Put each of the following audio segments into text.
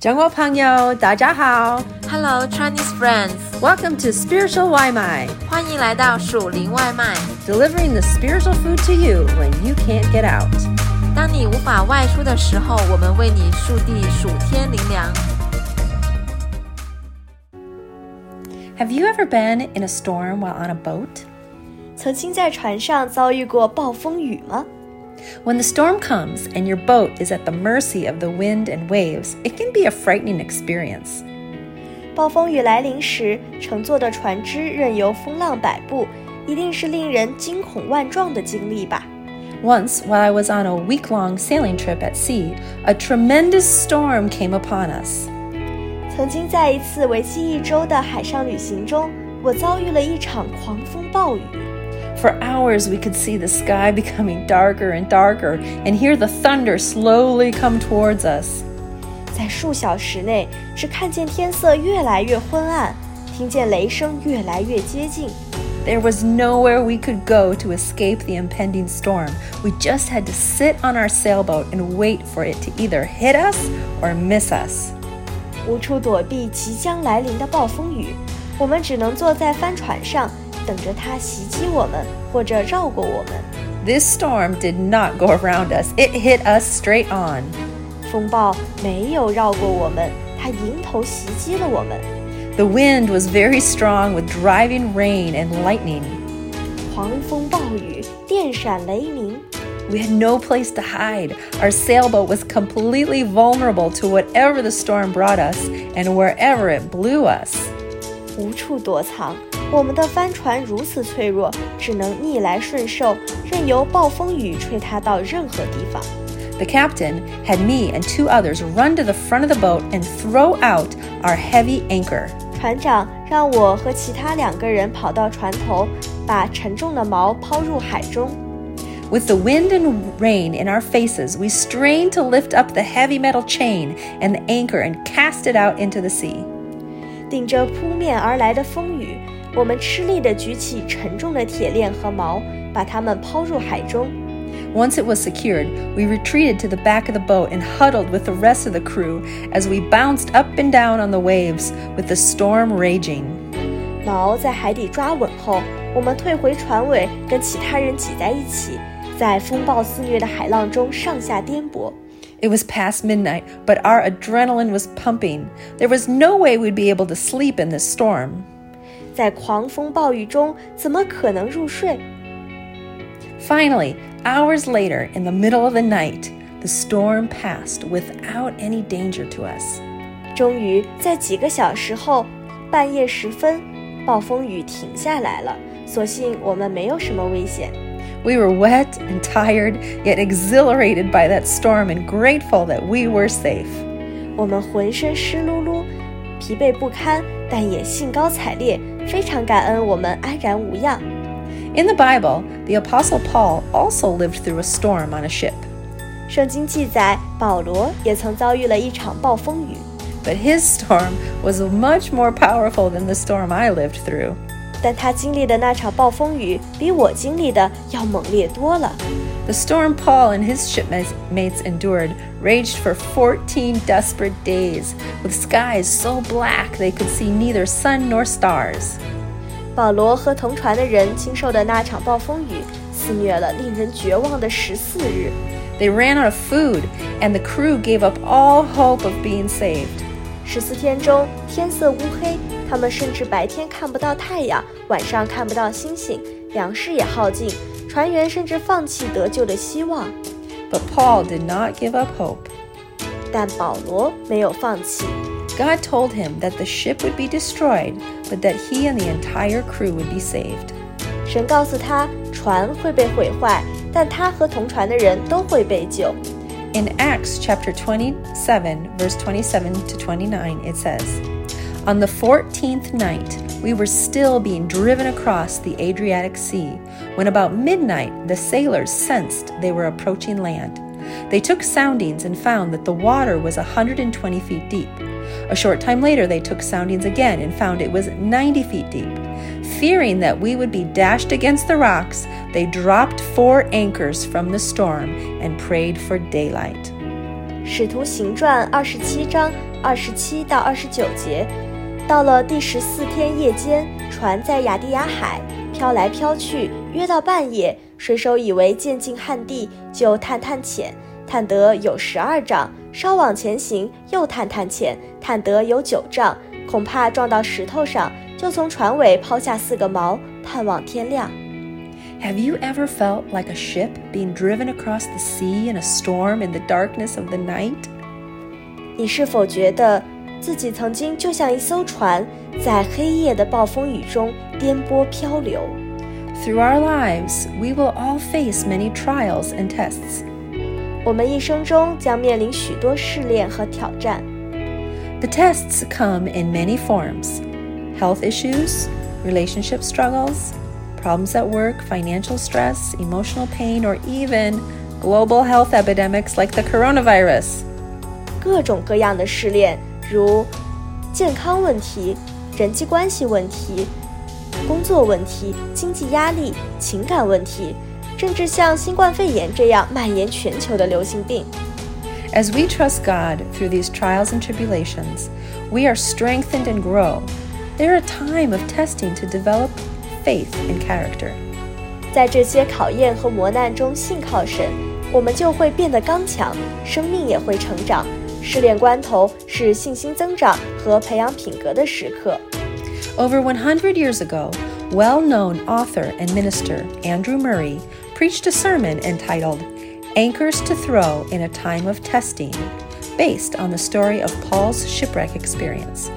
中国朋友，大家好 Hello Chinese friends， ，Welcome to Spiritual 外卖欢迎来到属灵外卖。 ，delivering the spiritual food to you when you can't get out. 当你无法外出的时候，我们为你速递属天灵粮。 Have you ever been in a storm while on a boat? 曾经在船上遭遇过暴风雨吗？ When the storm comes and your boat is at the mercy of the wind and waves, it can be a frightening experience. 暴风雨来临时，乘坐的船只任由风浪摆布，一定是令人惊恐万状的经历吧。 Once, while I was on a week long sailing trip at sea, a tremendous storm came upon us. 曾经在一次为期一周的海上旅行中，我遭遇了一场狂风暴雨。 For hours, we could see the sky becoming darker and darker and hear the thunder slowly come towards us. 在数小时内，只看见天色越来越昏暗，听见雷声越来越接近。 There was nowhere we could go to escape the impending storm. We just had to sit on our sailboat and wait for it to either hit us or miss us. 无处躲避即将来临的暴风雨，我们只能坐在帆船上， 等着它袭击我们或者绕过我们。 This storm did not go around us, it hit us straight on. 风暴没有绕过我们，它迎头袭击了我们。 The wind was very strong with driving rain and lightning. 狂风暴雨，电闪雷鸣， We had no place to hide. Our sailboat was completely vulnerable to whatever the storm brought us and wherever it blew us. 无处躲藏。我们的帆船如此脆弱，只能逆来顺受，任由暴风雨吹它到任何地方。 The captain had me and two others run to the front of the boat and throw out our heavy anchor. 船长让我和其他两个人跑到船头，把沉重的锚抛入海中。 With the wind and rain in our faces, we strained to lift up the heavy metal chain and the anchor and cast it out into the sea. 顶着扑面而来的风雨，我们吃力地举起沉重的铁链和锚，把它们抛入海中。Once it was secured, we retreated to the back of the boat and huddled with the rest of the crew as we bounced up and down on the waves with the storm raging. 锚在海底抓稳后，我们退回船尾，跟其他人挤在一起，在风暴肆虐的海浪中上下颠簸。It was past midnight, but our adrenaline was pumping. There was no way we'd be able to sleep in this storm. 在狂风暴雨中，怎么可能入睡？ Finally, hours later, in the middle of the night, the storm passed without any danger to us. 终于在几个小时后，半夜时分，暴风雨停下来了。所幸我们没有什么危险。 We were wet and tired, yet exhilarated by that storm and grateful that we were safe. 我们浑身湿漉漉，疲惫不堪，但也兴高采烈，非常感恩我们安然无恙。 In the Bible, the Apostle Paul also lived through a storm on a ship, 圣经记载，保罗也曾遭遇了一场暴风雨， but his storm was much more powerful than the storm I lived through. 但他经历的那场暴风雨比我经历的要猛烈多了。 The storm Paul and his shipmates endured raged for 14 desperate days, with skies so black they could see neither sun nor stars. 保罗和同船的人经受的那场暴风雨，肆虐了令人绝望的十四日。 They ran out of food, and the crew gave up all hope of being saved. 十四天中，天色乌黑， 他们甚至白天看不到太阳，晚上看不到星星，粮食也耗尽，船员甚至放弃得救的希望。 But Paul did not give up hope. 但保罗没有放弃。 God told him that the ship would be destroyed, but that he and the entire crew would be saved. 神告诉他，船会被毁坏，但他和同船的人都会被救。 In Acts chapter 27, verse 27 to 29, it says, On the 14th night, we were still being driven across the Adriatic Sea when about midnight the sailors sensed they were approaching land. They took soundings and found that the water was 120 feet deep. A short time later, they took soundings again and found it was 90 feet deep. Fearing that we would be dashed against the rocks, they dropped four anchors from the storm and prayed for daylight. 使徒行传二十七章二十七到二十九节。 到了第十四天夜间，船在雅蒂亚海飘来飘去，约到半夜，水手以为渐近旱地，就探探浅，探得有十二丈，稍往前行，又探探浅，探得有九丈，恐怕撞到石头上，就从船尾抛下四个锚，盼望天亮。Have you ever felt like a ship being driven across the sea in a storm in the darkness of the night? 你是否觉得自己曾经就像一艘船，在黑夜的暴风雨中颠簸漂流？Through our lives, we will all face many trials and tests. 我们一生中将面临许多试炼和挑战。The tests come in many forms: health issues, relationship struggles problems at work, financial stress, emotional pain, or even global health epidemics like the coronavirus. 各种各样的试炼， 如健康问题、人际关系问题、工作问题、经济压力、情感问题，甚至像新冠肺炎这样蔓延全球的流行病。As we trust God through these trials and tribulations, we are strengthened and grow. They're a time of testing to develop faith and character. 在这些考验和磨难中信靠神，我们就会变得刚强，生命也会成长。 试炼关头是信心增长和培养品格的时刻。Over 100 years ago, well-known author and minister Andrew Murray preached a sermon entitled Anchors to Throw in a Time of Testing, based on the story of Paul's shipwreck experience.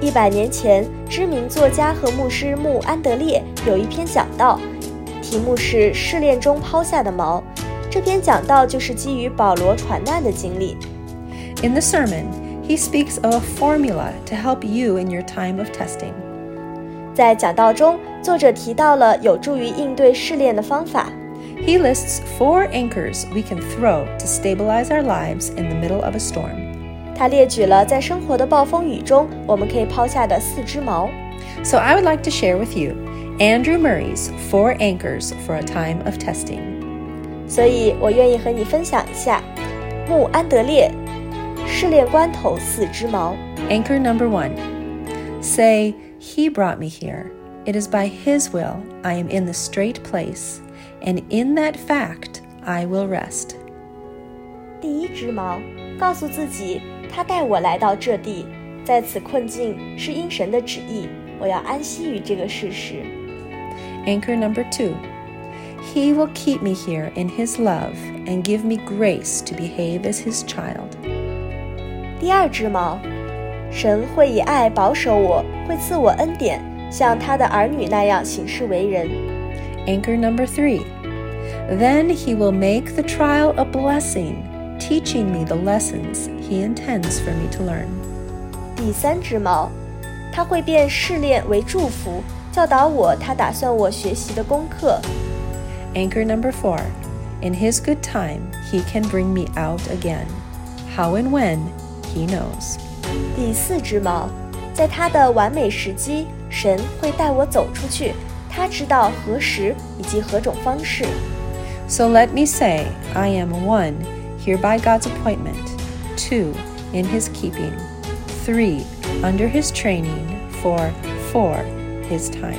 一百年前，知名作家和牧师穆安德烈有一篇讲道，题目是“试炼中抛下的锚”。这篇讲道就是基于保罗船难的经历。 In the sermon, he speaks of a formula to help you in your time of testing. 在讲道中，作者提到了有助于应对试炼的方法。He lists four anchors we can throw to stabilize our lives in the middle of a storm. 他列举了在生活的暴风雨中我们可以抛下的四只锚。So I would like to share with you Andrew Murray's four anchors for a time of testing. 所以我愿意和你分享一下穆安德烈 Anchor number one. Say, He brought me here. It is by His will I am in the strait place, and in that fact I will rest. 第一只矛，告诉自己，他带我来到这地，在此困境是因神的旨意，我要安息于这个事实。Anchor number two. He will keep me here in His love and give me grace to behave as His child. 第二只锚，神会以爱保守我，会赐我恩典，像他的儿女那样行事为人。Anchor number three. Then He will make the trial a blessing teaching me the lessons He intends for me to learn. 第三只锚，他会变试炼为祝福，教导我他打算我学习的功课。Anchor number four. In His good time, He can bring me out again. How and when, He knows. 第四只锚，在他的完美时机，神会带我走出去。他知道何时以及何种方式。So let me say, I am one here by God's appointment, two, in His keeping, three, under His training, four, for His time.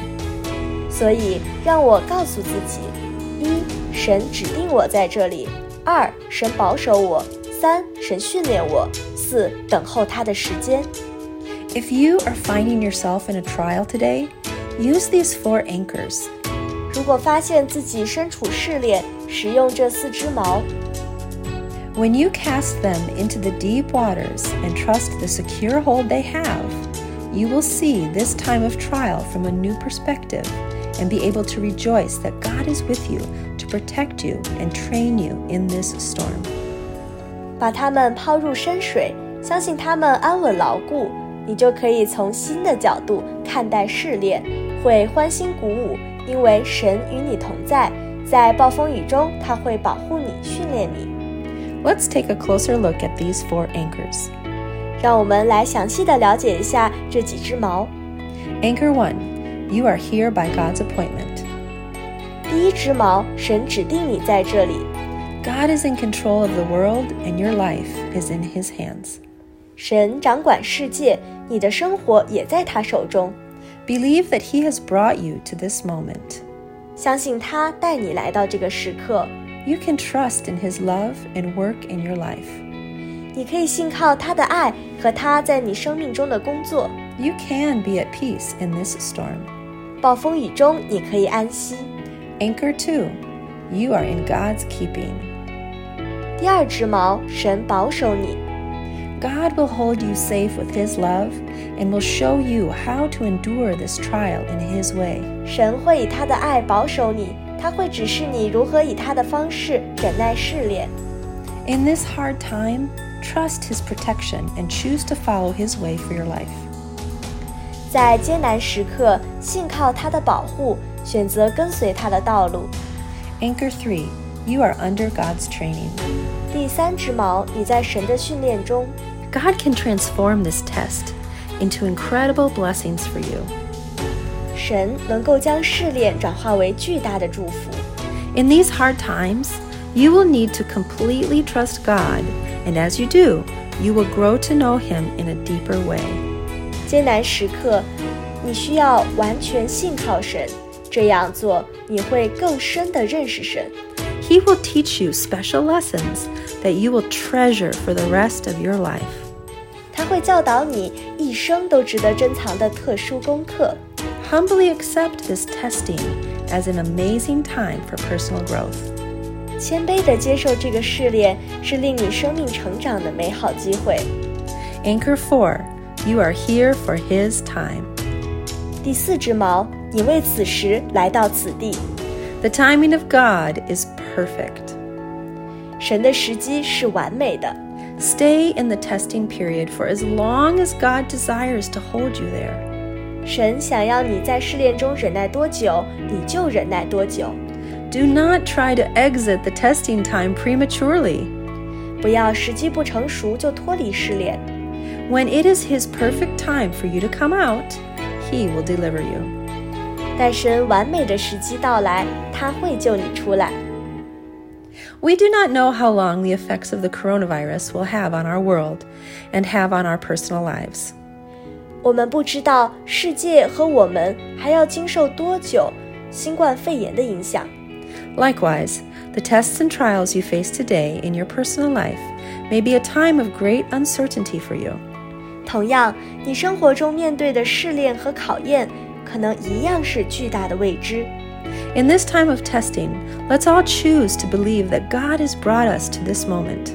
所以，让我告诉自己：一，神指定我在这里；二，神保守我；三，神训练我； 四，等候他的时间。If you are finding yourself in a trial today, use these four anchors. 如果发现自己身处试炼，使用这四只锚。when you cast them into the deep waters and trust the secure hold they have, you will see this time of trial from a new perspective and be able to rejoice that God is with you to protect you and train you in this storm. 把它们抛入深水，相信它们安稳牢固，你就可以从新的角度看待试炼，会欢欣鼓舞，因为神与你同在，在暴风雨中他会保护你、训练你。Let's take a closer look at these four anchors. 让我们来详细的了解一下这几只锚。Anchor one, you are here by God's appointment. 第一只锚，神指定你在这里，God is in control of the world and your life is in His hands. 神掌管世界，你的生活也在他手中。 Believe that He has brought you to this moment. 相信他带你来到这个时刻， You can trust in His love and work in your life. 你可以信靠他的爱和他在你生命中的工作。 You can be at peace in this storm. 暴风雨中，你可以安息。 Anchor 2 You are in God's keeping. 第二只矛，神保守你， God will hold you safe with His love and will show you how to endure this trial in His way. 神会以他的爱保守你，他会指示你如何以他的方式忍耐试炼。 In this hard time, trust His protection and choose to follow His way for your life. 在艰难时刻，信靠他的保护，选择跟随他的道路。 Anchor 3 You are under God's training. 第三只矛，你在神的训练中， God can transform this test into incredible blessings for you. 神能够将试炼转化为巨大的祝福。 In these hard times, you will need to completely trust God, and as you do, you will grow to know Him in a deeper way. 艰难时刻，你需要完全信靠神，这样做你会更深地认识神。 He will teach you special lessons that you will treasure for the rest of your life. 他会教导你一生都值得珍藏的特殊功课。 Humbly accept this testing as an amazing time for personal growth. 谦卑地接受这个试炼，是令你生命成长的美好机会。 Anchor 4 You are here for His time. 第四只矛，你为此时来到此地， The timing of God is perfect. 神的时机是完美的。 Stay in the testing period for as long as God desires to hold you there. 神想要你在试炼中忍耐多久，你就忍耐多久， Do not try to exit the testing time prematurely. 不要时机不成熟就脱离试炼。 When it is His perfect time for you to come out, He will deliver you. 待神完美的时机到来，他会救你出来。 We do not know how long the effects of the coronavirus will have on our world and have on our personal lives. 我们不知道世界和我们还要经受多久新冠肺炎的影响。 Likewise, the tests and trials you face today in your personal life may be a time of great uncertainty for you. 同样，你生活中面对的试炼和考验， 可能一样是巨大的未知。 In this time of testing, let's all choose to believe that God has brought us to this moment.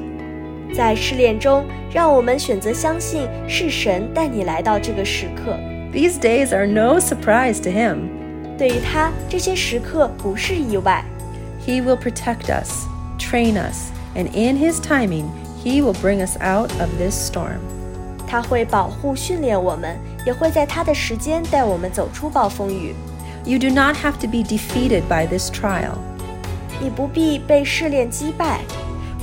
在试炼中，让我们选择相信是神带你来到这个时刻。 These days are no surprise to Him. 对于他，这些时刻不是意外， He will protect us, train us, and in His timing, He will bring us out of this storm. 他会保护训练我们，也会在他的时间带我们走出暴风雨。 You do not have to be defeated by this trial. 你不必被试炼击败，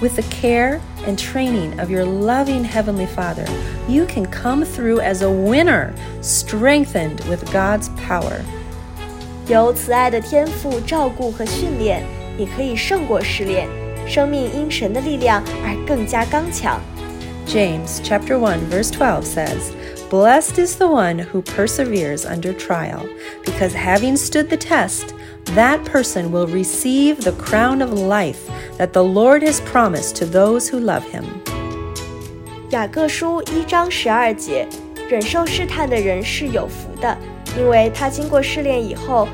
With the care and training of your loving Heavenly Father, you can come through as a winner, strengthened with God's power. 有慈爱的天赋照顾和训练，你可以胜过试炼，生命因神的力量而更加刚强。 James chapter 1 verse 12 says, "Blessed is the one who perseveres under trial, because having stood the test, that person will receive the crown of life that the Lord has promised to those who love him." 雅各书一章十二节，忍受试探的人是有福的，因为他经过试炼以后，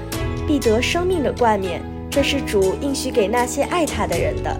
必得生命的冠冕。这是主应许给那些爱他的人的。